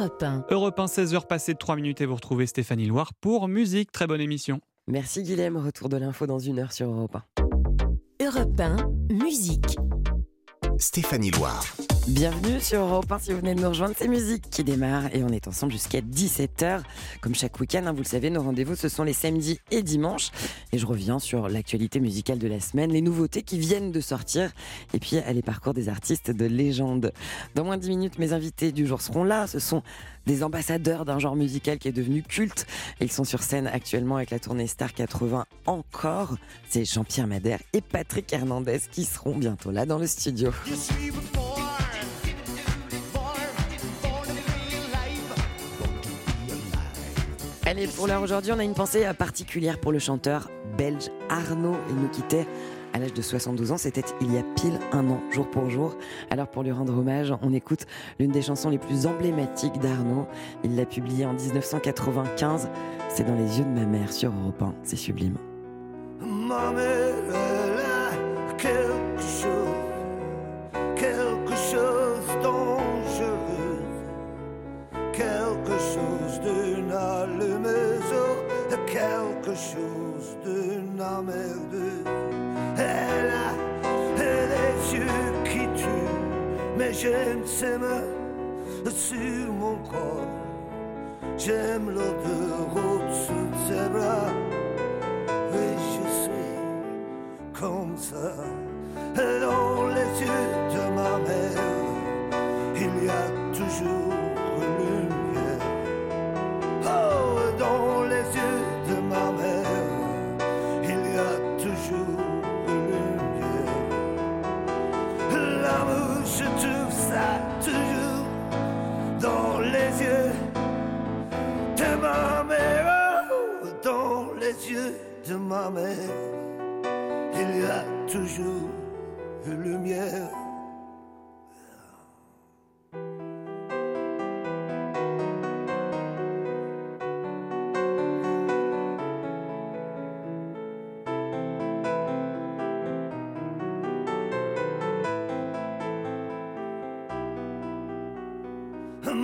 Europe 1. Europe 1, 16h passées de 3 minutes et vous retrouvez Stéphanie Loire pour musique. Très bonne émission. Merci Guilhem, retour de l'info dans une heure sur Europe 1. Europe 1, musique. Stéphanie Loire. Bienvenue sur Europe 1 si vous venez de nous rejoindre, c'est musique qui démarre et on est ensemble jusqu'à 17h. Comme chaque week-end, hein, vous le savez, nos rendez-vous ce sont les samedis et dimanches. Et je reviens sur l'actualité musicale de la semaine, les nouveautés qui viennent de sortir et puis les parcours des artistes de légende. Dans moins de 10 minutes, mes invités du jour seront là. Ce sont des ambassadeurs d'un genre musical qui est devenu culte. Ils sont sur scène actuellement avec la tournée Star 80 encore. C'est Jean-Pierre Madère et Patrick Hernandez qui seront bientôt là dans le studio. Allez, pour l'heure aujourd'hui, on a une pensée particulière pour le chanteur belge Arnaud. Il nous quittait à l'âge de 72 ans. C'était il y a pile un an, jour pour jour. Alors pour lui rendre hommage, on écoute l'une des chansons les plus emblématiques d'Arnaud. Il l'a publiée en 1995. C'est dans les yeux de ma mère sur Europe 1. C'est sublime. Elle a quelque chose, quelque chose quelque chose quelque chose d'une amerdeuse. Elle a les yeux qui tuent, mais j'aime ses mains sur mon corps. J'aime l'odeur au-dessus de ses bras.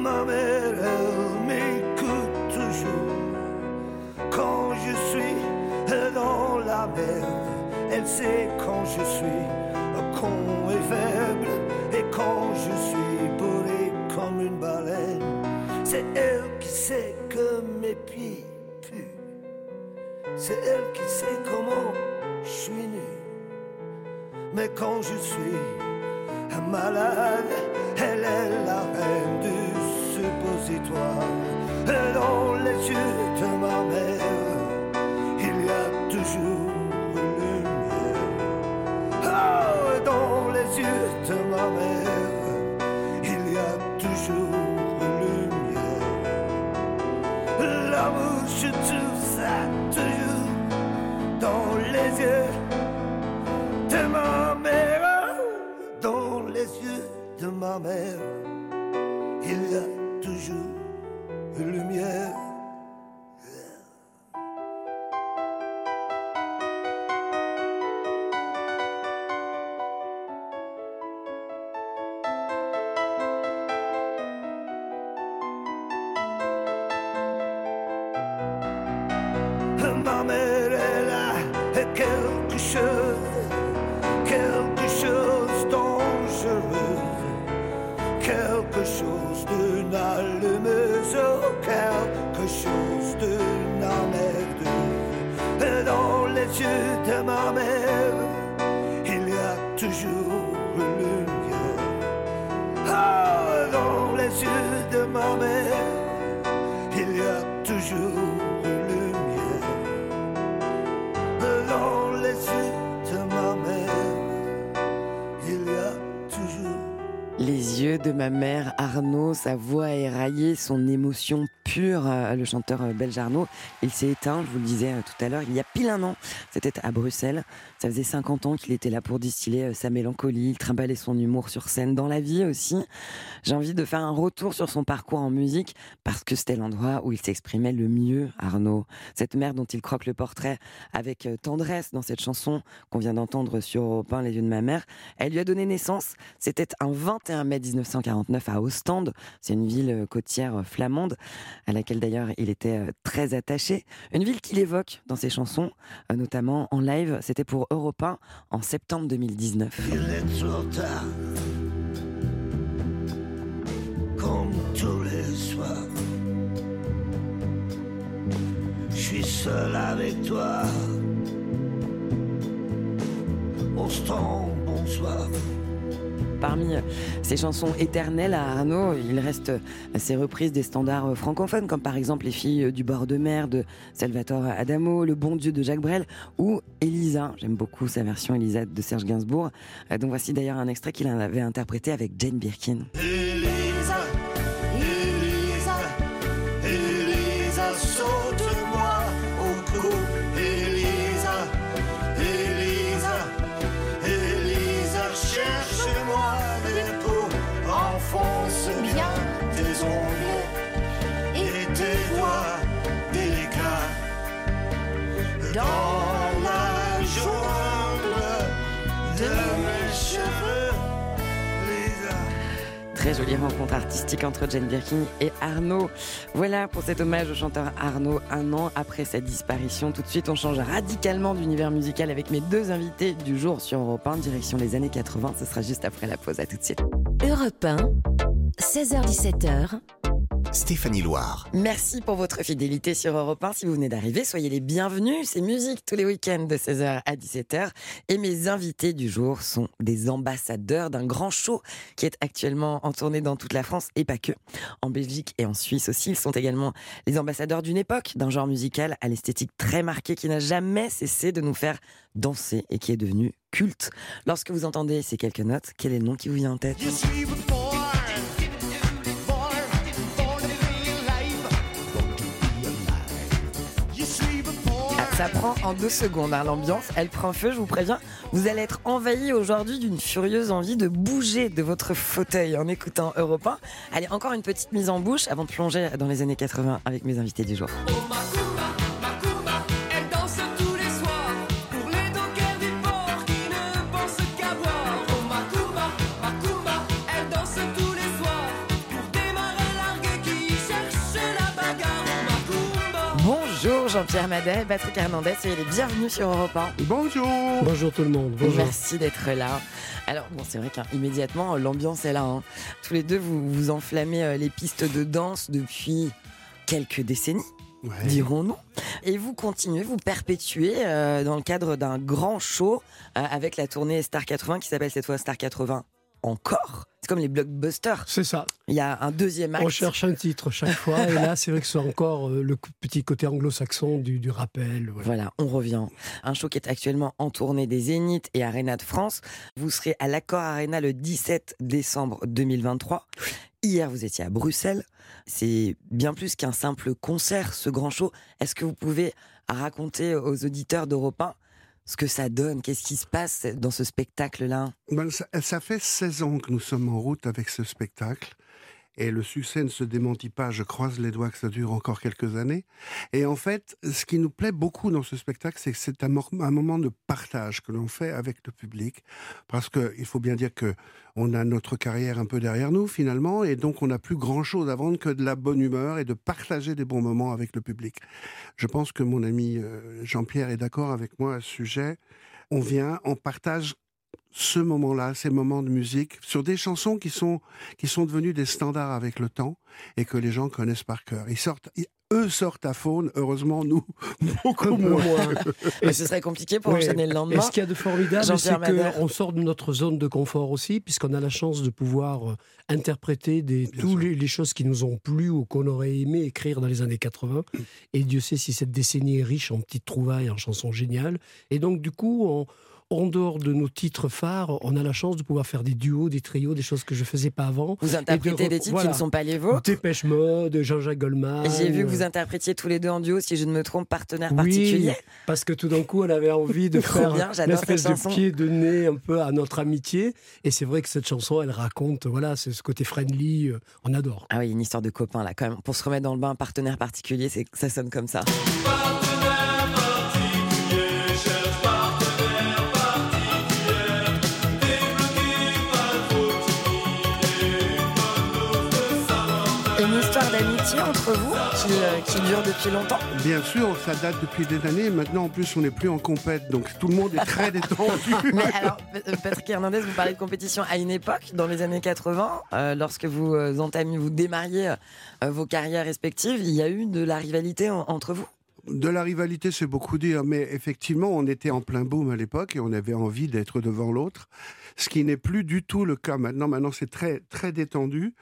Ma L'amour, je trouve ça toujours dans Sa voix éraillée, son émotion euh, le chanteur euh, belge Arnaud, il s'est éteint, je vous le disais euh, tout à l'heure, il y a pile un an. C'était à Bruxelles. Ça faisait 50 ans qu'il était là pour distiller sa mélancolie, il trimballait son humour sur scène, dans la vie aussi. J'ai envie de faire un retour sur son parcours en musique parce que c'était l'endroit où il s'exprimait le mieux, Arnaud. Cette mère dont il croque le portrait avec tendresse dans cette chanson qu'on vient d'entendre sur Europe 1, Les yeux de ma mère, elle lui a donné naissance. C'était un 21 en mai 1949 à Ostende. C'est une ville côtière flamande à laquelle d'ailleurs il était très attaché. Une ville qu'il évoque dans ses chansons, notamment en live. C'était pour Europe 1 en septembre 2019. Il est trop tard. Comme tous les soirs. Je suis seul avec toi. Bonsoir. Parmi ses chansons éternelles à Arnaud, il reste ses reprises des standards francophones, comme par exemple Les filles du bord de mer de Salvatore Adamo, Le bon Dieu de Jacques Brel ou Elisa. J'aime beaucoup sa version Elisa de Serge Gainsbourg. Euh, Donc voici d'ailleurs un extrait qu'il avait interprété avec Jane Birkin. Jolie rencontre artistique entre Jane Birkin et Arnaud. Voilà pour cet hommage au chanteur Arnaud un an après sa disparition. Tout de suite, on change radicalement d'univers musical avec mes deux invités du jour sur Europe 1, direction les années 80. Ce sera juste après la pause. À tout de suite. Europe 1, 16h17h, Stéphanie Loire. Merci pour votre fidélité sur Europe 1. Si vous venez d'arriver, soyez les bienvenus. C'est musique tous les week-ends de 16h à 17h. Et mes invités du jour sont des ambassadeurs d'un grand show qui est actuellement en tournée dans toute la France et pas que. En Belgique et en Suisse aussi. Ils sont également les ambassadeurs d'une époque, d'un genre musical à l'esthétique très marquée qui n'a jamais cessé de nous faire danser et qui est devenu culte. Lorsque vous entendez ces quelques notes, quel est le nom qui vous vient en tête? Ça prend en deux secondes hein, l'ambiance, elle prend feu, je vous préviens. Vous allez être envahi aujourd'hui d'une furieuse envie de bouger de votre fauteuil en écoutant Europe 1. Allez, encore une petite mise en bouche avant de plonger dans les années 80 avec mes invités du jour. Jean-Pierre Madel, Patrick Hernandez, soyez les bienvenus sur Europe 1. Bonjour Bonjour tout le monde, bonjour. Merci d'être là. Alors, bon, c'est vrai qu'immédiatement, l'ambiance est là. hein. Tous les deux, vous, vous enflammez euh, les pistes de danse depuis quelques décennies. Ouais. dirons-nous. Et vous continuez, vous perpétuez euh, dans le cadre d'un grand show euh, avec la tournée Star 80 qui s'appelle cette fois Star 80 encore. C'est comme les blockbusters. C'est ça, Il y a un deuxième acte. on cherche un titre chaque fois, et là c'est vrai que c'est encore euh, le petit côté anglo-saxon du, du rappel. voilà. Voilà, on revient. Un show qui est actuellement en tournée des Zénith et Arena de France. Vous serez à l'Accord Arena le 17 décembre 2023. Hier, vous étiez à Bruxelles. C'est bien plus qu'un simple concert, ce grand show. Est-ce que vous pouvez raconter aux auditeurs d'Europe 1 ce que ça donne Qu'est-ce qui se passe dans ce spectacle-là? Ben, ça, ça fait 16 ans que nous sommes en route avec ce spectacle. Et le succès ne se démentit pas. Je croise les doigts que ça dure encore quelques années. Et en fait, ce qui nous plaît beaucoup dans ce spectacle, c'est que c'est un, moment de partage que l'on fait avec le public. Parce que il faut bien dire que on a notre carrière un peu derrière nous finalement, et donc on n'a plus grand chose à vendre que de la bonne humeur et de partager des bons moments avec le public. Je pense que mon ami euh, Jean-Pierre est d'accord avec moi à ce sujet. On vient, on partage ce moment-là, ces moments de musique, sur des chansons qui sont, qui sont devenues des standards avec le temps et que les gens connaissent par cœur. Ils sortent, ils- eux sortent à faune, heureusement, nous, beaucoup moins. moins. Et ce serait compliqué pour Ouais. enchaîner le Et lendemain. ce qu'il y a de formidable, c'est qu'on sort de notre zone de confort aussi, puisqu'on a la chance de pouvoir euh, interpréter des, toutes les, les choses qui nous ont plu ou qu'on aurait aimé écrire dans les années 80. Et Dieu sait si cette décennie est riche en petites trouvailles, en chansons géniales. Et donc, du coup, on- en dehors de nos titres phares, on a la chance de pouvoir faire des duos, des trios, des choses que je faisais pas avant. Vous interprétez des titres voilà. qui ne sont pas les vôtres. Dépêche Mode, Jean-Jacques Goldman. J'ai vu que vous interprétiez tous les deux en duo, si je ne me trompe, partenaire Oui, particulier. parce que tout d'un coup, on avait envie de faire bien, une j'adore espèce cette de chanson. pied de nez un peu à notre amitié. Et c'est vrai que cette chanson, elle raconte, voilà, c'est ce côté friendly, euh, on adore. Ah oui, une histoire de copain là quand même. Pour se remettre dans le bain, partenaire particulier, c'est ça sonne comme ça. une depuis longtemps. Bien sûr, ça date depuis des années. Maintenant, en plus, on n'est plus en compète, donc tout le monde est très détendu. Mais alors, euh, Patrick Hernandez, vous parlez de compétition à une époque, dans les années 80, euh, lorsque vous euh, entamiez, vous démarriez euh, vos carrières respectives, il y a eu de la rivalité en- entre vous? De la rivalité, c'est beaucoup dire, mais effectivement, on était en plein boom à l'époque et on avait envie d'être devant l'autre, ce qui n'est plus du tout le cas maintenant. Maintenant, c'est très, très détendu.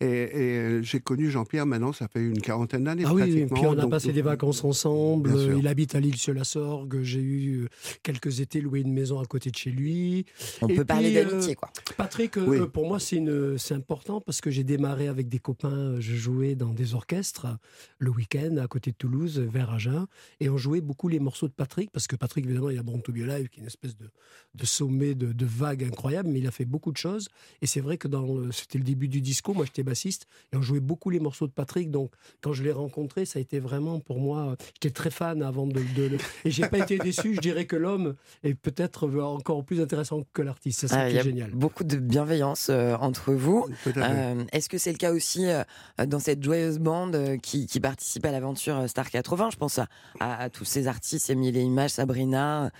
Et, et j'ai connu Jean-Pierre maintenant, ça fait une quarantaine d'années. Ah oui, pratiquement. puis on a Donc, passé des vacances ensemble. Il habite à l'île sur la Sorgue. J'ai eu euh, quelques étés loué une maison à côté de chez lui. On Et peut parler puis, euh, d'amitié, quoi. Patrick, euh, Oui. euh, pour moi, c'est important parce que j'ai démarré avec des copains. euh, Je jouais dans des orchestres euh, le week-end à côté de Toulouse, euh, vers Agen. Et on jouait beaucoup les morceaux de Patrick parce que Patrick, évidemment, il a Born to Be Alive, qui est une espèce de, de sommet de, de vagues incroyable, mais il a fait beaucoup de choses. Et c'est vrai que dans c'était le début du disco. Moi, j'étais bassiste et on jouait beaucoup les morceaux de Patrick. Donc, quand je l'ai rencontré, ça a été vraiment pour moi. J'étais très fan avant de, de le. Et j'ai pas été déçu. Je dirais que l'homme est peut-être encore plus intéressant que l'artiste. C'est ça Ah, qui il y est a génial. beaucoup de bienveillance euh, entre vous. Euh, Est-ce que c'est le cas aussi euh, dans cette joyeuse bande qui, qui participe à l'aventure Star 80 Je pense à, à- à tous ces artistes, Émile et Images, Sabrina,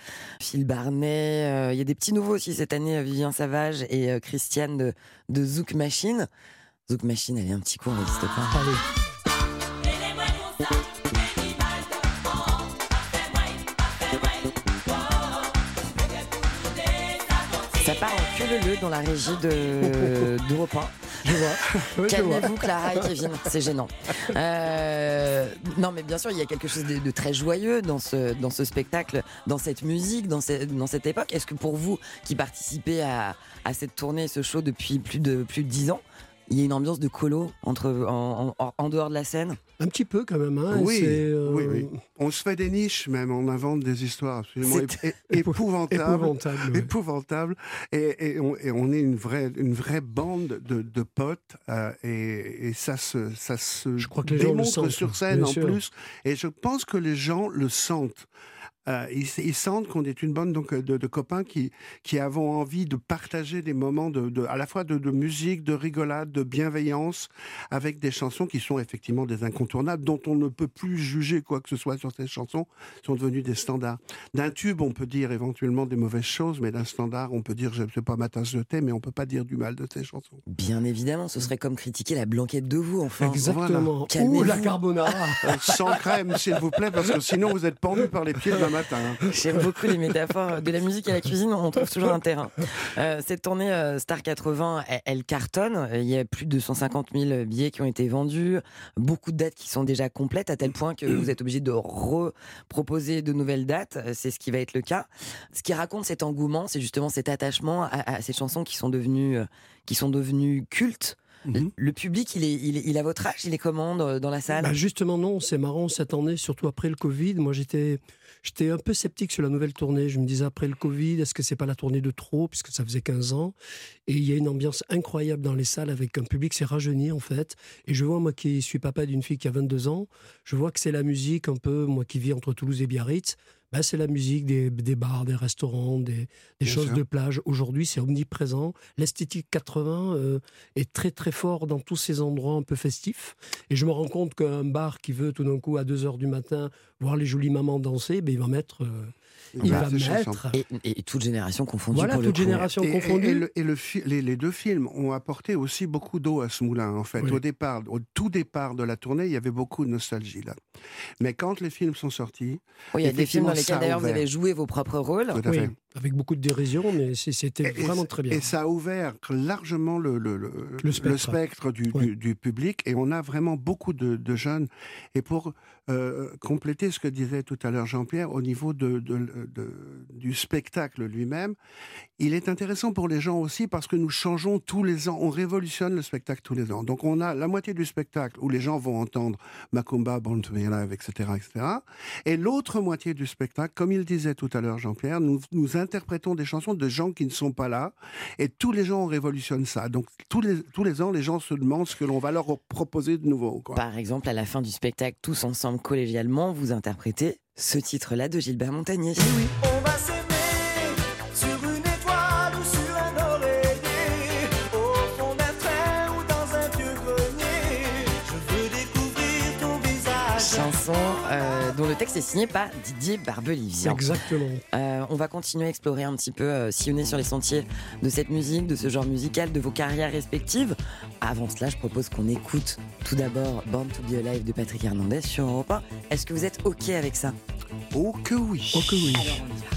Phil Barnet. Il y a des petits nouveaux aussi cette année, Vivien Savage et euh, Christiane de, de Zouk Machine. Zouk Machine, allez, un petit coup, on n'existe pas. Ah oui. Ça part en queue dans la régie de d'Europe 1. Je vois. Calmez-vous, Clara et Kevin, c'est gênant. Euh, non, mais bien sûr, il y a quelque chose de, de très joyeux dans ce, dans ce spectacle, dans cette musique, dans, ce- dans cette époque. Est-ce que pour vous, qui participez à, à cette tournée, ce show depuis plus de, plus de 10 ans, il y a une ambiance de colo entre, en, en- en dehors de la scène? Un petit peu quand même. Hein, Oui, euh, oui, oui. On se fait des niches même, on invente des histoires absolument ép- épouvantables. Épouvantable. ouais. épouvantable et, et on, et on est une vraie une vraie bande de, de potes euh, et, et ça se ça se Je crois que les gens le démontre sentent, sur scène en sûr. plus et je pense que les gens le sentent Euh, ils, ils sentent qu'on est une bande donc de, de copains qui qui avons envie de partager des moments de, de à la fois de, de musique de rigolade de bienveillance avec des chansons qui sont effectivement des incontournables dont on ne peut plus juger quoi que ce soit sur ces chansons sont devenues des standards d'un tube, on peut dire éventuellement des mauvaises choses, mais d'un standard, on peut dire, je ne sais pas ma tasse de thé, mais on peut pas dire du mal de ces chansons. Bien évidemment, ce serait comme critiquer la blanquette de vous, enfin. Exactement. Ou Calmez-vous. la carbonara. Euh, Sans crème, s'il vous plaît, parce que sinon vous êtes pendu par les pieds demain matin. J'aime beaucoup les métaphores de la musique à la cuisine, on trouve toujours un terrain. Euh, cette tournée euh, Star 80, elle, elle cartonne. Il y a plus de 150 000 billets qui ont été vendus, beaucoup de dates qui sont déjà complètes, à tel point que vous êtes obligé de reproposer de nouvelles dates. Euh, C'est ce qui va être le cas. Ce qui raconte cet engouement, c'est justement cet attachement à, à ces chansons qui sont devenues, euh, qui sont devenues cultes. Mhm. Le public, il est, il, est- il a votre âge, il est comment dans dans la salle? Bah, justement, non, c'est marrant cette année, surtout après le Covid. Moi, j'étais, j'étais un peu sceptique sur la nouvelle tournée. Je me disais, après le Covid, est-ce que c'est pas la tournée de trop, puisque ça faisait 15 ans? Et il y a une ambiance incroyable dans les salles avec un public, c'est rajeuni en fait. Et je vois, moi qui suis papa d'une fille qui a 22 ans, je vois que c'est la musique un peu, moi qui vis entre Toulouse et Biarritz, bah, c'est la musique des, des bars, des restaurants, des, choses sûr. de plage. Aujourd'hui, c'est omniprésent. L'esthétique 80 euh, est très très fort dans tous ces endroits un peu festifs. Et je me rends compte qu'un bar qui veut tout d'un coup à 2 heures du matin voir les jolies mamans danser, ben, il va mettre, euh, il Bah, va ces chansons. mettre. et, et toute génération confondue Voilà, pour toute génération Et, confondue. et le- et le fi- les, les deux films ont apporté aussi beaucoup d'eau à ce moulin, en fait. Oui. Au départ, au tout départ de la tournée, il y avait beaucoup de nostalgie là. Mais quand les films sont sortis, Oui, il y a des films dans lesquels d'ailleurs vous avez joué vos propres rôles. tout à Oui, fait. Avec beaucoup de dérision, mais c'était vraiment très bien. Et ça a ouvert largement le, le, le- Le spectre. spectre du, du, du public et on a vraiment beaucoup de, de jeunes. Et pour euh, compléter ce que disait tout à l'heure Jean-Pierre, au niveau de, de- du spectacle lui-même, il est intéressant pour les gens aussi parce que nous changeons tous les ans, on révolutionne le spectacle tous les ans. Donc on a la moitié du spectacle où les gens vont entendre Macumba, Born to Be Alive, etc. etc. Et l'autre moitié du spectacle, comme il disait tout à l'heure Jean-Pierre, nous, nous interprétons des chansons de gens qui ne sont pas là et tous les gens révolutionnent ça. Donc tous les, tous les ans, les gens se demandent ce que l'on va leur proposer de nouveau. Quoi. Par exemple, à la fin du spectacle, tous ensemble collégialement, vous interprétez ce titre-là de Gilbert Montagnier. On va texte est signé par Didier Barbelivien. Exactement. Euh, on va continuer à explorer un petit peu, euh, sillonner sur les sentiers de cette musique, de ce genre musical, de vos carrières respectives. Avant cela, je propose qu'on écoute tout d'abord Born to be Alive de Patrick Hernandez sur Europe 1. Est-ce que vous êtes OK avec ça? Oh que oui. Oh que oui. Alors, on y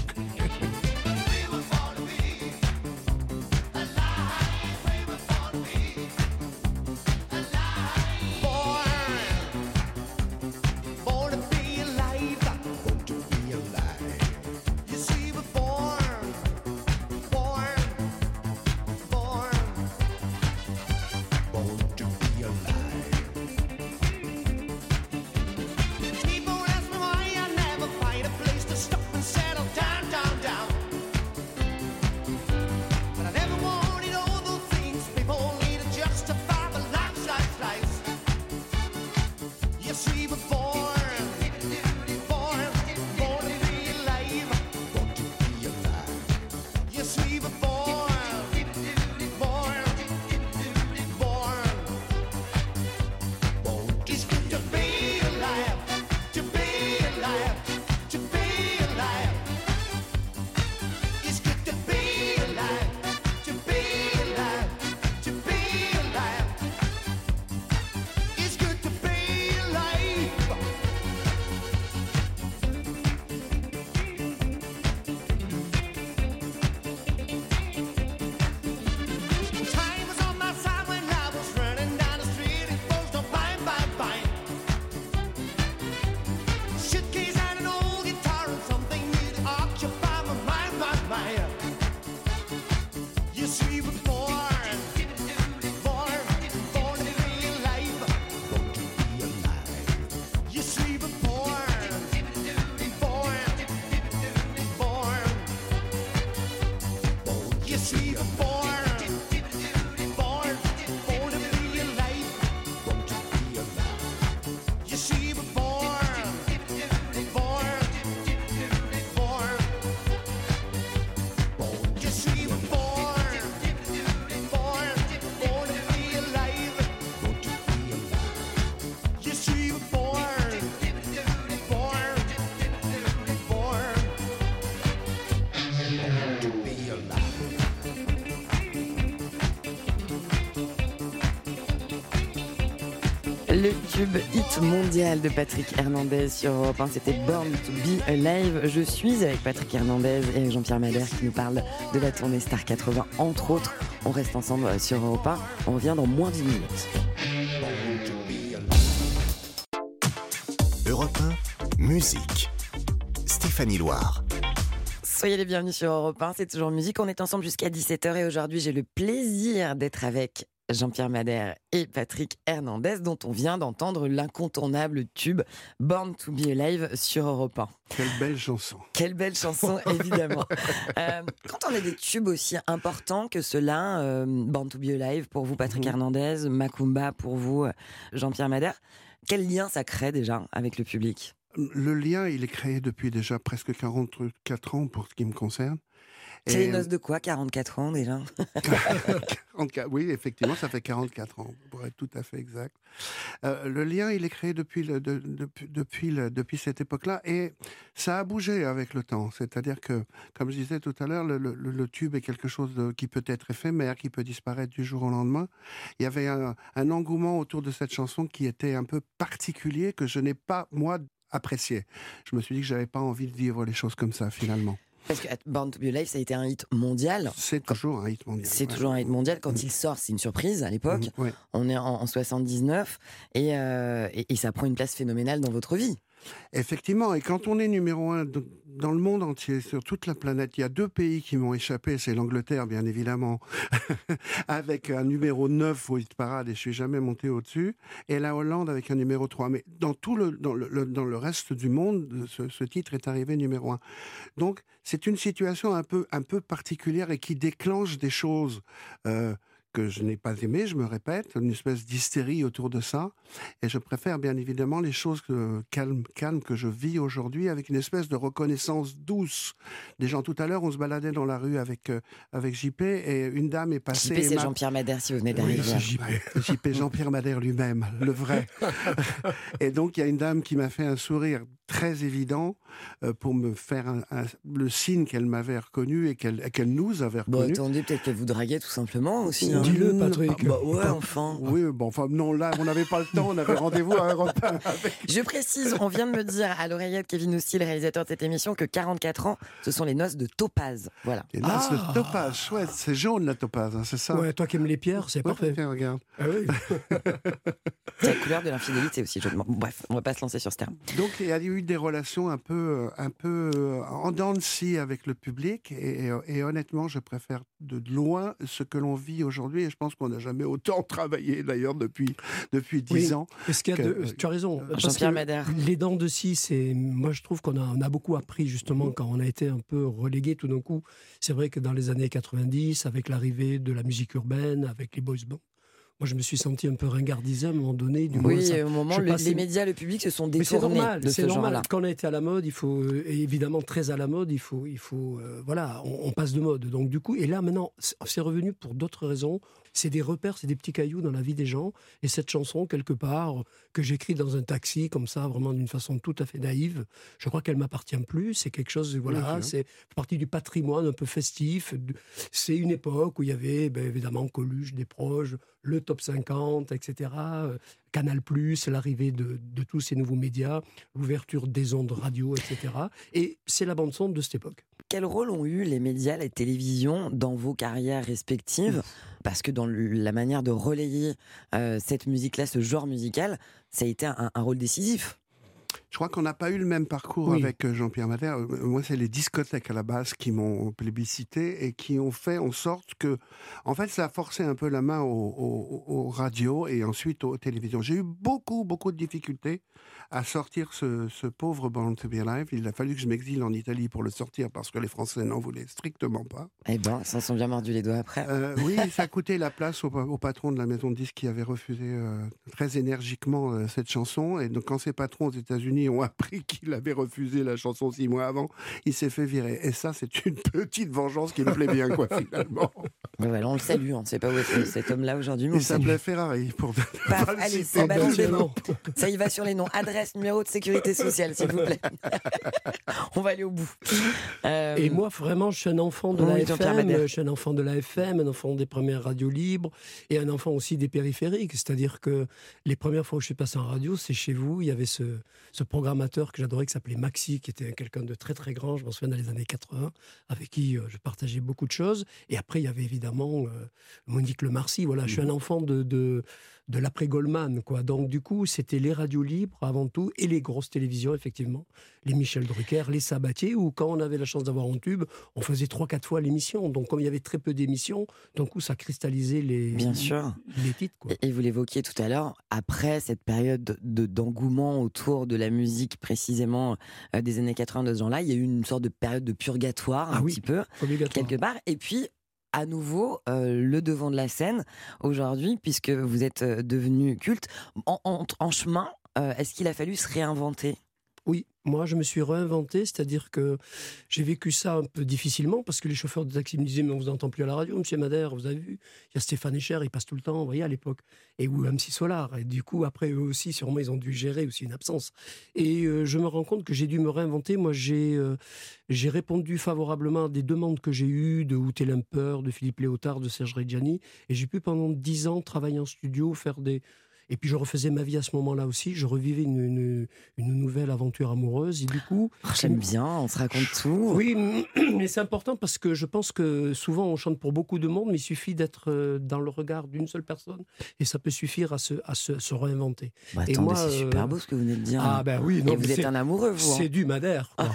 tube hit mondial de Patrick Hernandez sur Europe 1, c'était Born to be Alive. Je suis avec Patrick Hernandez et Jean-Pierre Madère qui nous parle de la tournée Star 80, entre autres. On reste ensemble sur Europe 1. On revient dans moins d'une minute. Europe 1, musique. Stéphanie Loire. Soyez les bienvenus sur Europe 1, c'est toujours musique. On est ensemble jusqu'à 17h et aujourd'hui j'ai le plaisir d'être avec Jean-Pierre Madère et Patrick Hernandez dont on vient d'entendre l'incontournable tube Born to be Alive sur Europe 1. Quelle belle chanson. Quelle belle chanson, évidemment. Euh, quand on a des tubes aussi importants que ceux-là, euh, Born to be Alive pour vous, Patrick Mhm. Hernandez, Macumba pour vous, Jean-Pierre Madère, quel lien ça crée déjà avec le public? Le lien, il est créé depuis déjà presque 44 ans pour ce qui me concerne. C'est les noces de quoi 44 ans déjà? 44 oui, effectivement, ça fait 44 ans, pour être tout à fait exact. Euh, le lien, il est créé depuis, le- de- depuis, depuis, le- depuis cette époque-là et ça a bougé avec le temps. C'est-à-dire que, comme je disais tout à l'heure, le, le- le tube est quelque chose de- qui peut être éphémère, qui peut disparaître du jour au lendemain. Il y avait un, un engouement autour de cette chanson qui était un peu particulier, que je n'ai pas, moi, apprécié. Je me suis dit que j'avais pas envie de vivre les choses comme ça, finalement. Parce que Born to be Alive, ça a été un hit mondial. C'est toujours un hit mondial. C'est ouais. toujours un hit mondial. Quand il sort, c'est une surprise à l'époque. Ouais. On est en, en 79 et, euh, et, et ça prend une place phénoménale dans votre vie. Effectivement, et quand on est numéro un dans le monde entier, sur toute la planète, il y a deux pays qui m'ont échappé, c'est l'Angleterre, bien évidemment, avec un numéro 9 au hit parade, et je suis jamais monté au-dessus, et la Hollande avec un numéro 3. Mais dans tout le, dans le, dans le reste du monde, ce, ce titre est arrivé numéro 1. Donc, c'est une situation un peu, un peu particulière et qui déclenche des choses. euh, que je n'ai pas aimé, je me répète, une espèce d'hystérie autour de ça. Et je préfère bien évidemment les choses que- calmes, calmes que je vis aujourd'hui avec une espèce de reconnaissance douce. Des gens, tout à l'heure, on se baladait dans la rue avec, euh, avec JP et une dame est passée. JP, c'est m'a- Jean-Pierre Madère, si vous venez oui, d'arriver. c'est JP. JP, Jean-Pierre Madère lui-même, le vrai. Et donc, il y a une dame qui m'a fait un sourire très évident euh, pour me faire un- un- le signe qu'elle m'avait reconnu et qu'elle nous avait Bon, reconnu. attendez, peut-être qu'elle vous draguait tout simplement aussi. Dis-le, Patrick. Bah ouais, enfin. Oui, bon, enfin, non, là, on n'avait pas le temps, on avait rendez-vous à Europe 1 avec- Je précise, on vient de me dire à l'oreillette Kevin Aussi, le réalisateur de cette émission, que 44 ans, ce sont les noces de Topaz. Voilà. Et là, c'est Ah. topaz, chouette, c'est jaune la topaz, hein, c'est ça Ouais, toi qui aimes les pierres, c'est Ouais, parfait. tiens, regarde. Ah oui. C'est la couleur de l'infidélité aussi. je- Bref, on va pas se lancer sur ce terme. Donc il y a eu des relations un peu, euh, un peu euh, en dents de scie avec le public et, et- et honnêtement, je préfère de loin ce que l'on vit aujourd'hui et je pense qu'on n'a jamais autant travaillé d'ailleurs depuis depuis Oui. ans. Est-ce qu'il y a de- que- Tu as raison. parce Jean-Pierre Madère. Les dents de scie, c'est. Moi, je trouve qu'on a, on a beaucoup appris justement Mhm. quand on a été un peu relégué tout d'un coup. C'est vrai que dans les années 90, avec l'arrivée de la musique urbaine, avec les boys bands, moi, je me suis senti un peu ringardisé à un moment donné. Du Oui, ça- au moment, je le- passais- les médias, le public se sont Mais c'est détournés normal, de c'est ce normal. genre-là. Quand on a été à la mode, il faut euh, et évidemment très à la mode, il faut, il faut, euh, voilà, on, on passe de mode. Donc du coup, et là maintenant, c'est revenu pour d'autres raisons. C'est des repères, c'est des petits cailloux dans la vie des gens. Et cette chanson, quelque part, que j'écris dans un taxi comme ça, vraiment d'une façon tout à fait naïve, je crois qu'elle m'appartient plus. C'est quelque chose, voilà, c'est partie du patrimoine un peu festif. C'est une époque où il y avait, ben, évidemment, Coluche, des proches, le top 50, etc. euh, Canal+, l'arrivée de, de tous ces nouveaux médias, l'ouverture des ondes radio, etc. Et c'est la bande-son de cette époque. Quel rôle ont eu les médias, la télévision dans vos carrières respectives? Parce que dans la manière de relayer euh, cette musique-là, ce genre musical, ça a été un rôle décisif. Je crois qu'on n'a pas eu le même parcours Oui. avec euh, Jean-Pierre Madère. Euh, Moi, c'est les discothèques à la base qui m'ont plébiscité et qui ont fait en sorte que, en fait, ça a forcé un peu la main aux, aux- aux radios et ensuite aux télévisions. J'ai eu beaucoup, beaucoup de difficultés à sortir ce, ce pauvre Born to Be Alive. Il a fallu que je m'exile en Italie pour le sortir parce que les Français n'en voulaient strictement pas. Eh ben, ça sont bien mordus les doigts après. Euh, oui, ça a coûté la place au, au patron de la maison de disques qui avait refusé euh, très énergiquement euh, cette chanson. Et donc, quand ses patrons aux États-Unis ont appris qu'il avait refusé la chanson six mois avant, il s'est fait virer. Et ça, c'est une petite vengeance qui me plaît bien, quoi, finalement. Voilà, on le salue, on ne sait pas où est cet homme-là aujourd'hui, Il s'appelait Ferrari, pour ne Paf, pas allez, des noms. Ça y va sur les noms. Adresse, numéro de sécurité sociale, s'il vous plaît. on va aller au bout. Euh, Et moi, vraiment, je suis un enfant de Oui, la FM, je suis un enfant de la FM, un enfant des premières radios libres et un enfant aussi des périphériques. C'est-à-dire que les premières fois où je suis passé en radio, c'est chez vous. Il y avait ce, ce programmateur que j'adorais qui s'appelait Maxi, qui était quelqu'un de très très grand, je m'en souviens dans les années 80, avec qui euh, je partageais beaucoup de choses. Et après, il y avait évidemment euh, Monique Lemarcy. Voilà, je suis un enfant de, de, de l'après-Goldman. Quoi. Donc, du coup, c'était les radios libres avant tout et les grosses télévisions, effectivement. Les Michel Drucker, les Sabatiers, où quand on avait la chance d'avoir un tube, on faisait trois, quatre fois l'émission. Donc, comme il y avait très peu d'émissions, d'un coup, ça cristallisait les, Bien sûr. les titres. Quoi. Et, vous l'évoquiez tout à l'heure, après cette période de- d'engouement autour de la musique précisément euh, des années 80 de ce genre-là, il y a eu une sorte de période de purgatoire Ah un oui. petit peu, quelque part. Et puis, à nouveau, euh, le devant de la scène aujourd'hui, puisque vous êtes euh, devenu culte. En, chemin, euh, est-ce qu'il a fallu se réinventer? Oui, moi je me suis réinventé, c'est-à-dire que j'ai vécu ça un peu difficilement parce que les chauffeurs de taxi me disaient mais on vous entend plus à la radio, Monsieur Madère, vous avez vu, il y a Stéphane Echer, il passe tout le temps, vous voyez à l'époque, et ou MC Solar, et du coup après eux aussi sûrement ils ont dû gérer aussi une absence. Et euh, je me rends compte que j'ai dû me réinventer. Moi j'ai euh, répondu favorablement à des demandes que j'ai eues de Outé de Philippe Léotard, de Serge Reggiani, et j'ai pu pendant dix ans travailler en studio, faire des et puis je refaisais ma vie à ce moment-là aussi. Je revivais une, une, une nouvelle aventure amoureuse. Et du coup, Oh, J'aime bien, on se raconte tout. oui, mais c'est important parce que je pense que souvent on chante pour beaucoup de monde, mais il suffit d'être euh, dans le regard d'une seule personne et ça peut suffire à se, à se, se réinventer. Bah, Et moi, c'est super euh, beau ce que vous venez de dire. Ah ben oui, Et non, vous êtes un amoureux, vous. hein. C'est du Madère. quoi.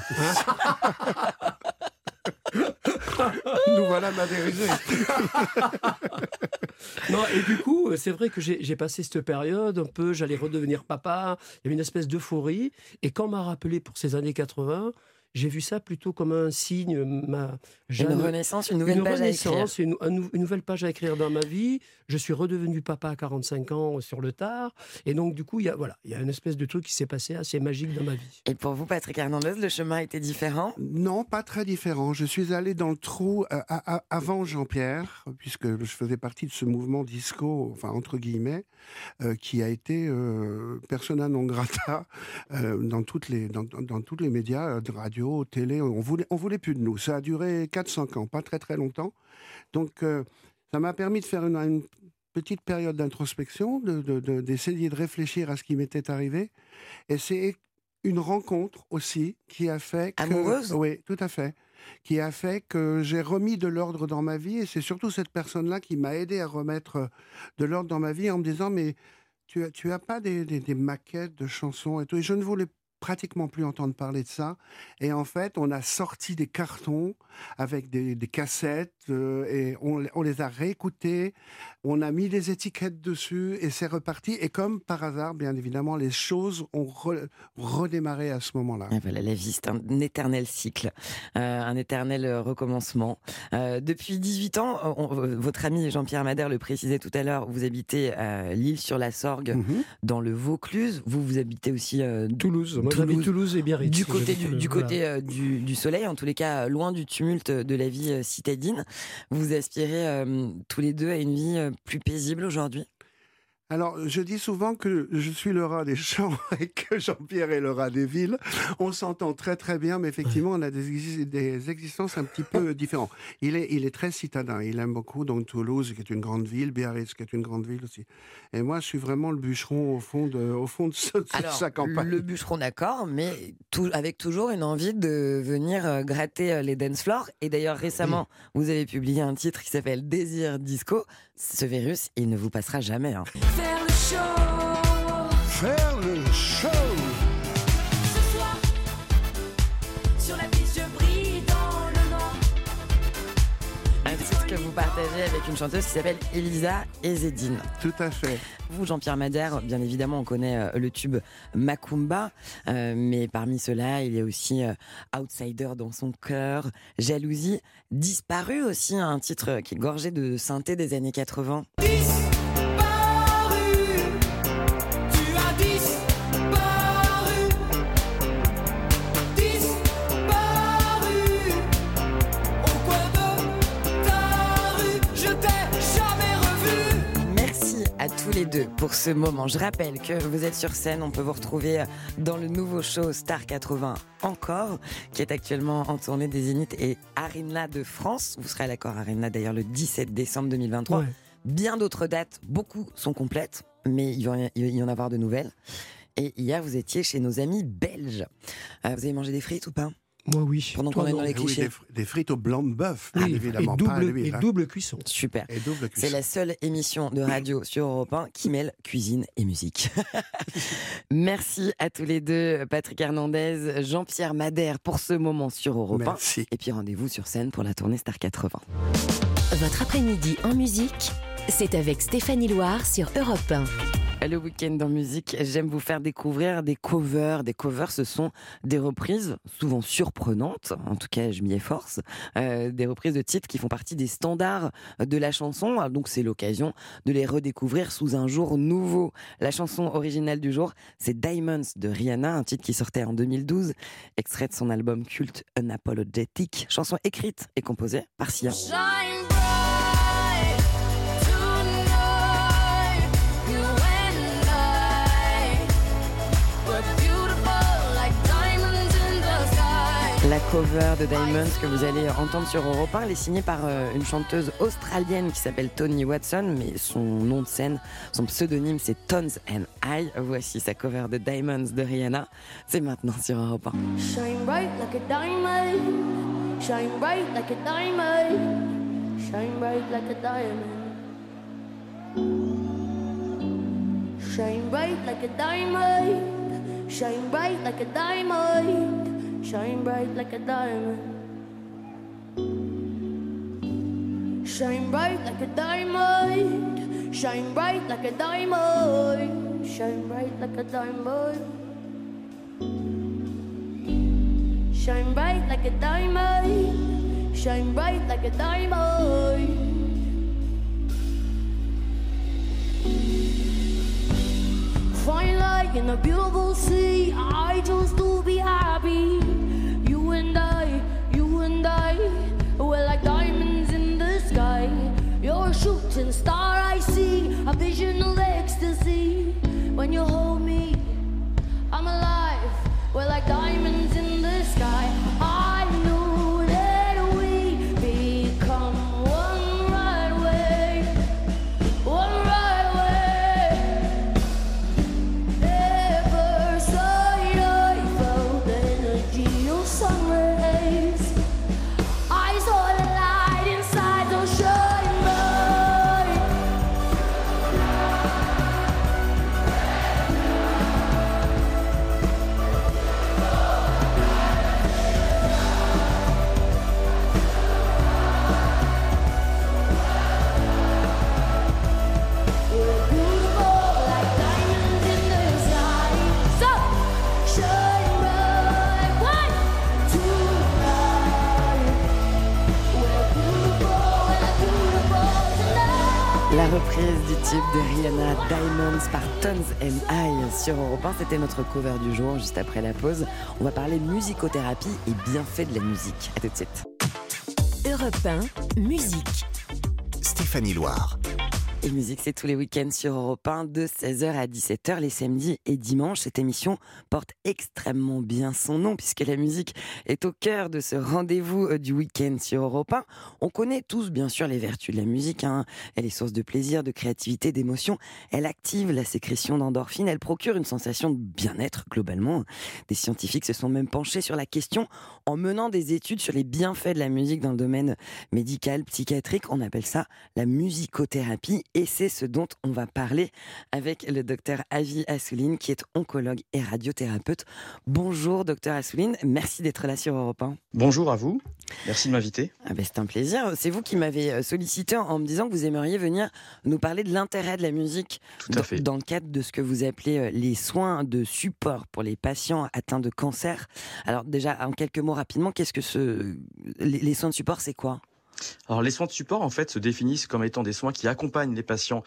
Nous voilà madérisés. Non, et du coup, c'est vrai que j'ai passé cette période un peu, j'allais redevenir papa, il y avait une espèce d'euphorie, et quand m'a rappelé pour ces années 80, j'ai vu ça plutôt comme un signe. Ma, Une renaissance, une nouvelle une page à écrire. une, un nou- une nouvelle page à écrire dans ma vie. Je suis redevenu papa à 45 ans sur le tard. Et donc, du coup, il y a, voilà, il y a une espèce de truc qui s'est passé assez magique dans ma vie. Et pour vous, Patrick Hernandez, le chemin était différent? Non, pas très différent. Je suis allé dans le trou euh, à- à- avant Jean-Pierre, puisque je faisais partie de ce mouvement disco, enfin entre guillemets, euh, qui a été euh, persona non grata euh, dans toutes les dans, dans- dans tous les médias, euh, de radio, télé. On voulait on voulait plus de nous. Ça a duré 4-5 ans, pas très très longtemps. Donc euh, ça m'a permis de faire une, une petite période d'introspection, de- de- de- d'essayer de, réfléchir à ce qui m'était arrivé. Et c'est une rencontre aussi qui a fait que... Amoureuse? Oui, tout à fait. Qui a fait que j'ai remis de l'ordre dans ma vie. Et c'est surtout cette personne-là qui m'a aidé à remettre euh, de l'ordre dans ma vie en me disant, mais tu as, tu as pas des, des- des maquettes de chansons et tout. Et je ne voulais pratiquement plus entendre parler de ça. Et en fait, on a sorti des cartons avec des, des cassettes euh, et on, on les a réécoutés. On a mis des étiquettes dessus et c'est reparti. Et comme par hasard, bien évidemment, les choses ont re- redémarré à ce moment-là. Voilà, la vie, c'est un éternel cycle, euh, un éternel euh, recommencement. Euh, depuis 18 ans, on- votre ami Jean-Pierre Madère le précisait tout à l'heure, vous habitez à l'île sur la Sorgue, Mhm. dans le Vaucluse. Vous, vous habitez aussi Toulouse, moi Toulouse. j'habite Toulouse et Biarritz. du côté, du, du côté euh, du, du soleil, en tous les cas, loin du tumulte de la vie euh, citadine. Vous aspirez euh, tous les deux à une vie plus paisible aujourd'hui? Alors, je dis souvent que je suis le rat des champs et que Jean-Pierre est le rat des villes. On s'entend très très bien, mais effectivement, on a des, exi- des existences un petit peu différentes. Il est, il est très citadin. Il aime beaucoup donc Toulouse, qui est une grande ville, Biarritz, qui est une grande ville aussi. Et moi, je suis vraiment le bûcheron au fond de, au fond de, ce- de Alors, sa campagne. le bûcheron d'accord, mais tout, avec toujours une envie de venir euh, gratter euh, les dance floors. Et d'ailleurs, récemment, vous avez publié un titre qui s'appelle Désir Disco. Ce virus, il ne vous passera jamais. hein. Faire le show ce soir. Sur la piste, je brille dans le noir. Un titre que vous partagez avec une chanteuse qui s'appelle Elisa Ezedine. Tout à fait. Vous, Jean-Pierre Madère, bien évidemment, on connaît euh, le tube Macumba, euh, mais parmi ceux-là, il y a aussi euh, Outsider dans son cœur, Jalousie, Disparu aussi, un titre qui est gorgé de synthé des années 80. Disparu, les deux pour ce moment. Je rappelle que vous êtes sur scène, on peut vous retrouver dans le nouveau show Star 80 encore, qui est actuellement en tournée des Zénith et Arena de France. Vous serez à l'accord Arena d'ailleurs le 17 décembre 2023. Ouais. Bien d'autres dates, beaucoup sont complètes, mais il va y- il va y en avoir de nouvelles. Et hier, vous étiez chez nos amis belges. Euh, vous avez mangé des frites ou pas? Moi oui. Pendant qu'on est dans les Et oui, clichés. des, fr- des frites au blanc de bœuf, Oui, évidemment. et pas à double, l'huile, et hein. double cuisson. Super. C'est la seule émission de radio sur Europe 1 qui mêle cuisine et musique. Merci à tous les deux, Patrick Hernandez, Jean-Pierre Madère pour ce moment sur Europe 1. Merci. Et puis rendez-vous sur scène pour la tournée Star 80. Votre après-midi en musique, c'est avec Stéphanie Loire sur Europe 1. Le week-end en musique, j'aime vous faire découvrir des covers. Des covers, ce sont des reprises souvent surprenantes, en tout cas je m'y efforce, euh, des reprises de titres qui font partie des standards de la chanson. Donc c'est l'occasion de les redécouvrir sous un jour nouveau. La chanson originale du jour, c'est Diamonds de Rihanna, un titre qui sortait en 2012, extrait de son album culte Unapologetic, chanson écrite et composée par Sia. La cover de Diamonds que vous allez entendre sur Europe 1, elle est signée par euh, une chanteuse australienne qui s'appelle Tony Watson, mais son nom de scène, son pseudonyme c'est Tones and I. Voici sa cover de Diamonds de Rihanna. C'est maintenant sur Europe 1. Shine bright like a diamond. Shine bright like a diamond. Shine bright like a diamond. Shine bright like a diamond. Shine bright like a diamond. Shine bright like a diamond. Shine bright like a diamond. Shine bright like a diamond. Shine bright like a diamond. Shine bright like a diamond. Shine bright like a diamond. Fine light in a beautiful sea. I chose to be happy. And I, you and I, we're like diamonds in the sky. You're a shooting star, I see a vision of ecstasy. When you hold me, I'm alive. We're like diamonds La reprise du tube de Rihanna Diamonds par Tones and I sur Europe 1, c'était notre cover du jour. Juste après la pause, on va parler musicothérapie et bienfaits de la musique. À tout de suite. Europe 1, musique. Stéphanie Loire. Et musique, c'est tous les week-ends sur Europe 1 de 16h à 17h les samedis et dimanches. Cette émission porte extrêmement bien son nom puisque la musique est au cœur de ce rendez-vous euh, du week-end sur Europe 1. On connaît tous bien sûr les vertus de la musique. hein. Elle est source de plaisir, de créativité, d'émotion. Elle active la sécrétion d'endorphines. Elle procure une sensation de bien-être globalement. Des scientifiques se sont même penchés sur la question en menant des études sur les bienfaits de la musique dans le domaine médical, psychiatrique. On appelle ça la musicothérapie et c'est ce dont on va parler avec le docteur Avi Assouline qui est oncologue et radiothérapeute. Bonjour docteur Assouline, merci d'être là sur Europe 1. Bonjour à vous, merci de m'inviter. Ah ben, c'est un plaisir. C'est vous qui m'avez euh, sollicité en me disant que vous aimeriez venir nous parler de l'intérêt de la musique Tout à dans, fait. dans le cadre de ce que vous appelez euh, les soins de support pour les patients atteints de cancer. Alors déjà, en quelques mots rapidement, qu'est-ce que ce... les soins de support, c'est quoi? Alors les soins de support en fait se définissent comme étant des soins qui accompagnent les patients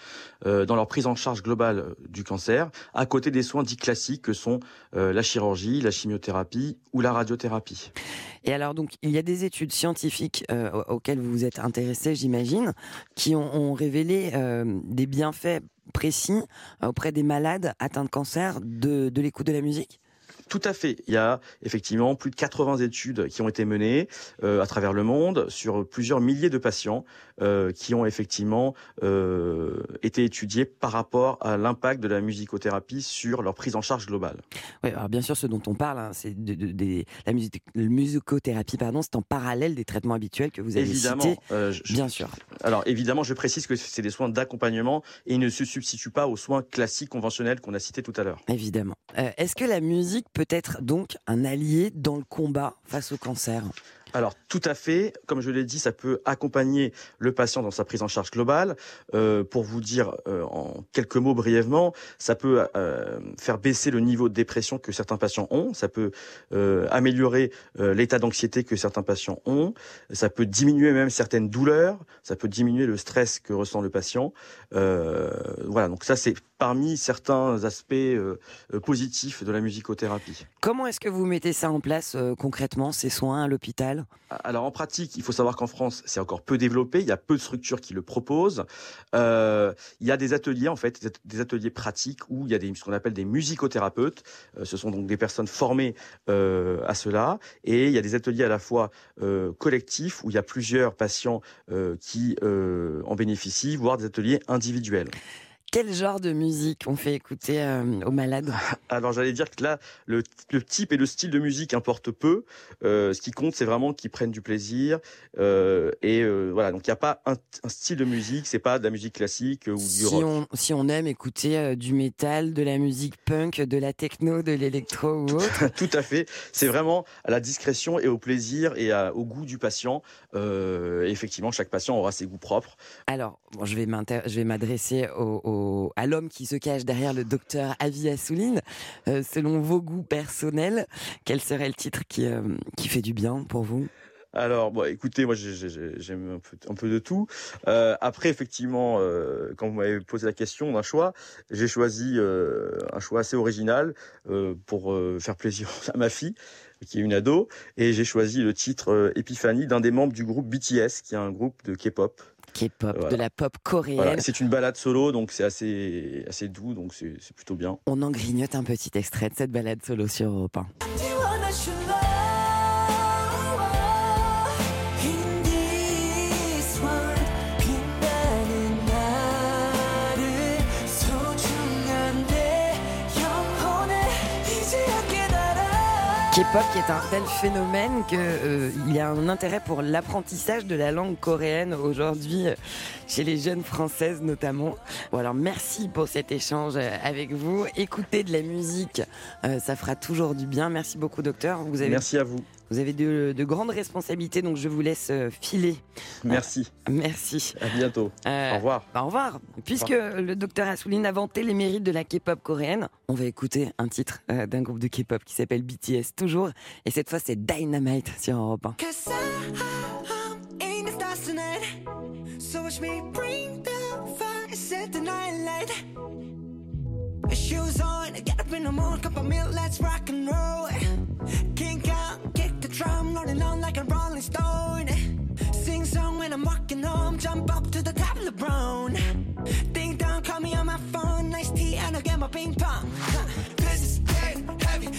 euh, dans leur prise en charge globale euh, du cancer, à côté des soins dits classiques que sont euh, la chirurgie, la chimiothérapie ou la radiothérapie. Et alors, donc, il y a des études scientifiques au- auxquelles vous vous êtes intéressé, j'imagine, qui ont, révélé des bienfaits précis auprès des malades atteints de cancer de, de l'écoute de la musique? Tout à fait. Il y a effectivement plus de 80 études qui ont été menées euh, à travers le monde sur plusieurs milliers de patients euh, qui ont effectivement euh, été étudiés par rapport à l'impact de la musicothérapie sur leur prise en charge globale. Oui, alors bien sûr, ce dont on parle, hein, c'est de, la musicothérapie, pardon, c'est en parallèle des traitements habituels que vous avez Évidemment, cités. je- Bien sûr. Alors évidemment, je précise que c'est des soins d'accompagnement et ils ne se substituent pas aux soins classiques conventionnels qu'on a cités tout à l'heure. Évidemment. Est-ce que la musique peut être donc un allié dans le combat face au cancer. Alors tout à fait, comme je l'ai dit, ça peut accompagner le patient dans sa prise en charge globale. Euh, pour vous dire euh, en quelques mots brièvement, ça peut euh, faire baisser le niveau de dépression que certains patients ont, ça peut améliorer l'état d'anxiété que certains patients ont, ça peut diminuer même certaines douleurs, ça peut diminuer le stress que ressent le patient. Voilà, donc ça c'est parmi certains aspects euh, euh, positifs de la musicothérapie. Comment est-ce que vous mettez ça en place euh, concrètement, ces soins à l'hôpital? Alors en pratique, il faut savoir qu'en France, c'est encore peu développé. Il y a peu de structures qui le proposent. Euh, il y a des ateliers en fait, des at- des ateliers pratiques où il y a des, ce qu'on appelle des musicothérapeutes. Ce sont donc des personnes formées à cela. Et il y a des ateliers à la fois collectifs où il y a plusieurs patients qui en bénéficient, voire des ateliers individuels. Quel genre de musique on fait écouter euh, aux malades? Alors j'allais dire que là, le, le type et le style de musique importent peu. Euh, ce qui compte, c'est vraiment qu'ils prennent du plaisir. Euh, et voilà, donc il n'y a pas un, un style de musique, c'est pas de la musique classique ou du si rock. on, si on aime écouter du métal, de la musique punk, de la techno, de l'électro ou autre, Tout à fait. C'est vraiment à la discrétion et au plaisir et à- au goût du patient. Effectivement, chaque patient aura ses goûts propres. alors bon, je vais m'adresser aux, aux- à l'homme qui se cache derrière le docteur Avi Assouline. Euh, selon vos goûts personnels, quel serait le titre qui, euh, fait du bien pour vous? Alors, écoutez, moi j'ai- j'ai- j'aime un peu, de tout. Euh, après, effectivement, quand vous m'avez posé la question d'un choix, j'ai choisi un choix assez original pour faire plaisir à ma fille, qui est une ado, et j'ai choisi le titre Epiphanie d'un des membres du groupe BTS, qui est un groupe de K-pop. K-pop, Voilà. de la pop coréenne. Voilà. C'est une balade solo, donc c'est assez, assez doux, donc c'est c'est plutôt bien. On en grignote un petit extrait de cette balade solo sur Europe 1. K-pop qui est un tel phénomène que euh, y a un intérêt pour l'apprentissage de la langue coréenne aujourd'hui euh, chez les jeunes françaises notamment. Bon alors merci pour cet échange euh, avec vous. Écouter de la musique, ça fera toujours du bien. Merci beaucoup docteur. Merci à vous. Vous avez de, de grandes responsabilités donc je vous laisse euh, filer. Merci. Merci. À bientôt. Euh, Au revoir. bah, au revoir. Puisque le docteur Assouline a vanté les mérites de la K-pop coréenne, on va écouter un titre euh, d'un groupe de K-pop qui s'appelle BTS toujours. Et cette fois, c'est Dynamite sur Europe 1. Cause I'm in the stars tonight. So watch me bring the fire, set the night light. Shoes on, get up in the morning, cup of milk, let's rock and roll. Drum, rolling on like a rolling stone. Sing song when I'm walking home, jump up to the top of the brown. Ding dong, call me on my phone, nice tea, and I'll get my ping pong. This is getting heavy,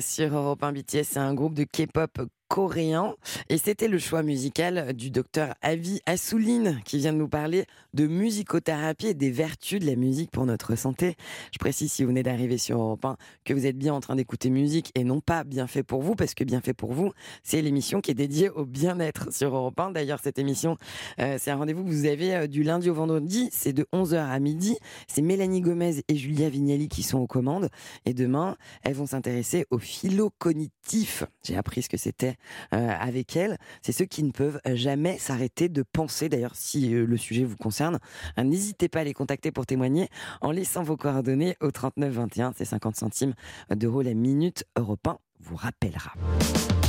Sur Europe 1. BTS, c'est un groupe de K-pop coréen. Et c'était le choix musical du docteur Avi Assouline qui vient de nous parler de musicothérapie et des vertus de la musique pour notre santé. Je précise, si vous venez d'arriver sur Europe 1, que vous êtes bien en train d'écouter musique et non pas bien fait pour vous, parce que bien fait pour vous, c'est l'émission qui est dédiée au bien-être sur Europe 1. D'ailleurs, cette émission, euh, c'est un rendez-vous que vous avez euh, du lundi au vendredi. C'est de 11h à midi. C'est Mélanie Gomez et Julia Vignali qui sont aux commandes. Et demain, elles vont s'intéresser au philo cognitif. J'ai appris ce que c'était euh, avec elles. C'est ceux qui ne peuvent jamais s'arrêter de penser. D'ailleurs, si euh, le sujet vous concerne, hein, n'hésitez pas à les contacter pour témoigner en laissant vos coordonnées au 39 21. C'est 50 centimes d'euros la minute. Europe 1 vous rappellera.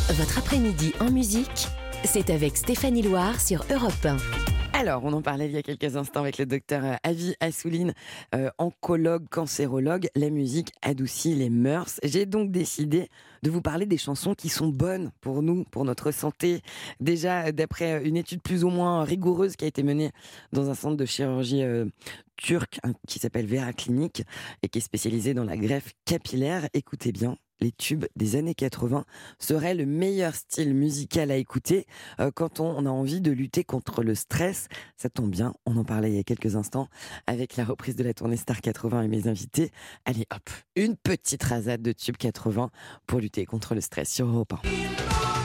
Votre après-midi en musique, c'est avec Stéphanie Loire sur Europe 1. Alors, on en parlait il y a quelques instants avec le docteur euh, Avi Assouline, euh, oncologue, cancérologue. La musique adoucit les mœurs. J'ai donc décidé de vous parler des chansons qui sont bonnes pour nous, pour notre santé. Déjà, d'après une étude plus ou moins rigoureuse qui a été menée dans un centre de chirurgie euh, turc hein, qui s'appelle Vera Clinic et qui est spécialisé dans la greffe capillaire. Écoutez bien, les tubes des années 80 seraient le meilleur style musical à écouter euh, quand on, a envie de lutter contre le stress. Ça tombe bien, on en parlait il y a quelques instants avec la reprise de la tournée Star 80 et mes invités. Allez hop, une petite rasade de tubes 80 pour lutter contre le stress sur Europe 1.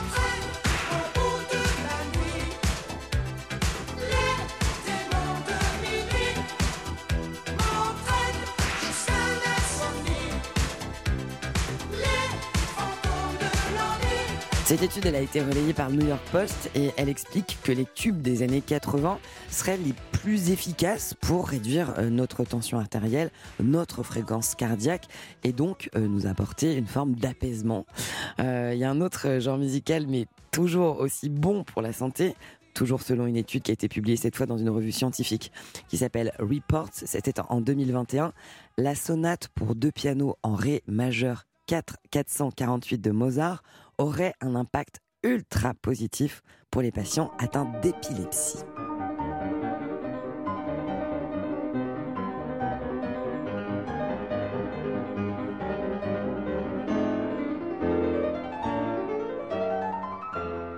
Cette étude, a été relayée par le New York Post et elle explique que les tubes des années 80 seraient les plus efficaces pour réduire euh, notre tension artérielle, notre fréquence cardiaque et donc euh, nous apporter une forme d'apaisement. Euh, Il y a un autre genre musical, mais toujours aussi bon pour la santé, toujours selon une étude qui a été publiée cette fois dans une revue scientifique qui s'appelle Reports, c'était en 2021, la sonate pour deux pianos en Ré majeur 4 448 de Mozart aurait un impact ultra positif pour les patients atteints d'épilepsie.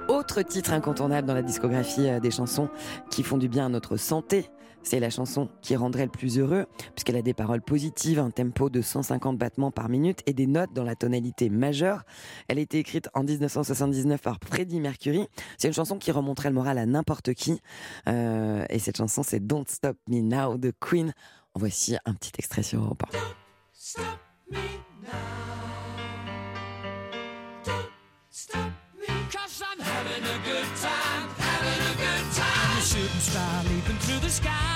Autre titre incontournable dans la discographie euh, des chansons qui font du bien à notre santé, c'est la chanson qui rendrait le plus heureux, puisqu'elle a des paroles positives, un tempo de 150 battements par minute et des notes dans la tonalité majeure. Elle a été écrite en 1979 par Freddie Mercury. C'est une chanson qui remonterait le moral à n'importe qui. Euh, et cette chanson, c'est Don't Stop Me Now de Queen. En voici un petit extrait sur Europe 1. Cause I'm having a good time, having a good time. I'm a shooting star leaping through the sky like a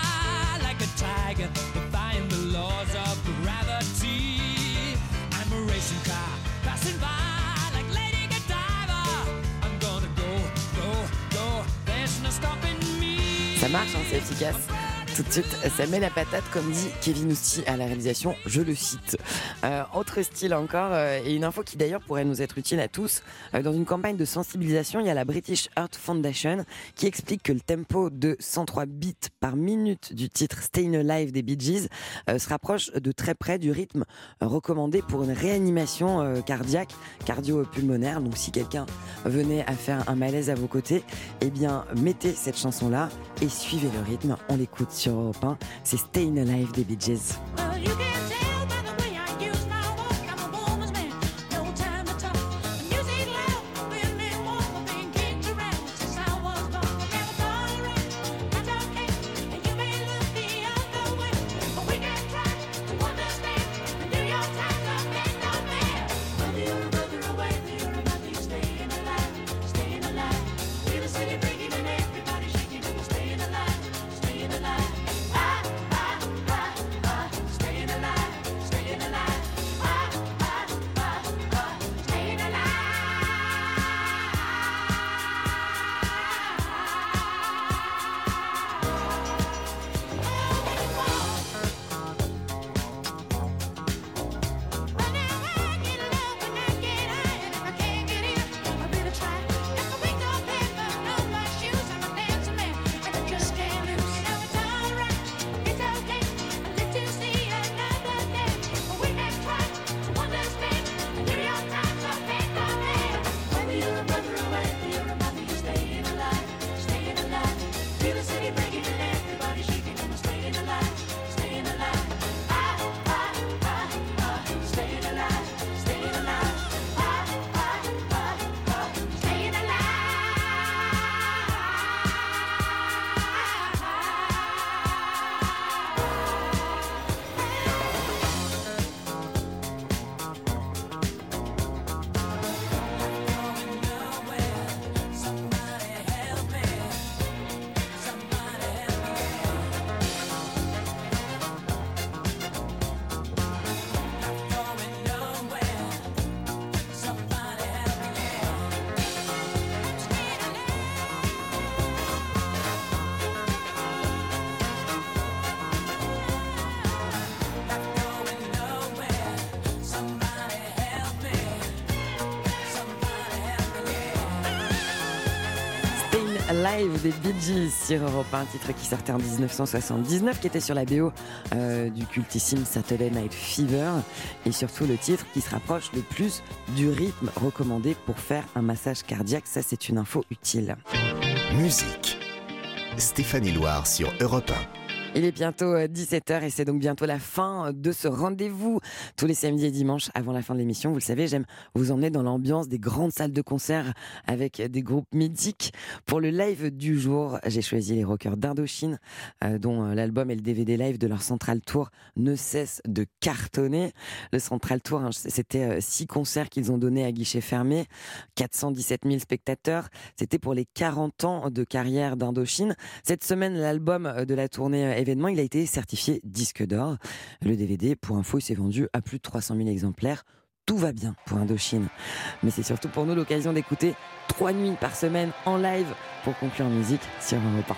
tiger, defying the laws of gravity. I'm a racing car passing by like Lady Godiva. I'm gonna go, go, go. There's no stopping me. Ça marche, hein, c'est efficace. Tout de suite, ça met la patate, comme dit Kevin Ousti à la réalisation, je le cite. Euh, autre style encore, euh, et une info qui d'ailleurs pourrait nous être utile à tous. Euh, dans une campagne de sensibilisation, il y a la British Heart Foundation qui explique que le tempo de 103 bits par minute du titre Stayin' Alive des Bee Gees se rapproche de très près du rythme recommandé pour une réanimation cardiaque, cardio-pulmonaire. Donc si quelqu'un venait à faire un malaise à vos côtés, eh bien mettez cette chanson-là et suivez le rythme. On l'écoute sur Europe 1. C'est Stayin' Alive des Bee. Live des Bee Gees sur Europe 1, titre qui sortait en 1979, qui était sur la BO euh, du cultissime Saturday Night Fever, et surtout le titre qui se rapproche le plus du rythme recommandé pour faire un massage cardiaque. Ça, c'est une info utile. Musique. Stéphanie Loire sur Europe 1. Il est bientôt 17h et c'est donc bientôt la fin de ce rendez-vous. Tous les samedis et dimanches avant la fin de l'émission, vous le savez, j'aime vous emmener dans l'ambiance des grandes salles de concert avec des groupes mythiques. Pour le live du jour, j'ai choisi les rockers d'Indochine, euh, dont euh, l'album et le DVD live de leur Central Tour ne cessent de cartonner. Le Central Tour, hein, c'était euh, six concerts qu'ils ont donnés à guichet fermé, 417 000 spectateurs. C'était pour les 40 ans de carrière d'Indochine. Cette semaine, l'album de la tournée événement, il a été certifié disque d'or. Le DVD, pour info, il s'est vendu à plus de 300 000 exemplaires. Tout va bien pour Indochine. Mais c'est surtout pour nous l'occasion d'écouter trois nuits par semaine en live pour conclure en musique sur un repas.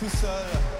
Tout seul.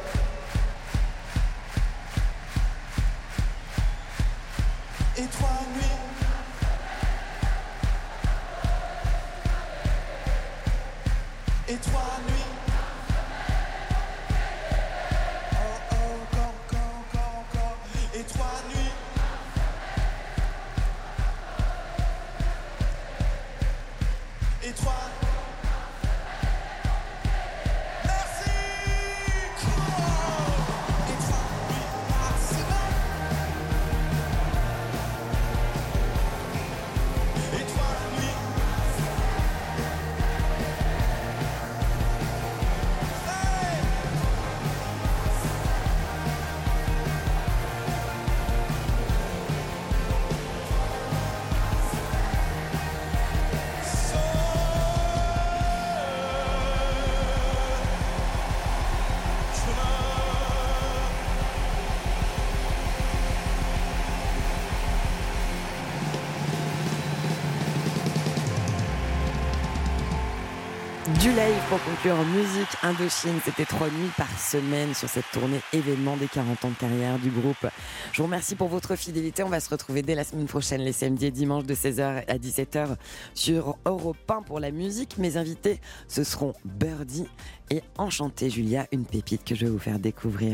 Pour conclure musique Indochine. C'était trois nuits par semaine sur cette tournée événement des 40 ans de carrière du groupe. Je vous remercie pour votre fidélité. On va se retrouver dès la semaine prochaine, les samedis et dimanches de 16h à 17h sur Europe 1 pour la musique. Mes invités, ce seront Birdie et Enchanté Julia, une pépite que je vais vous faire découvrir.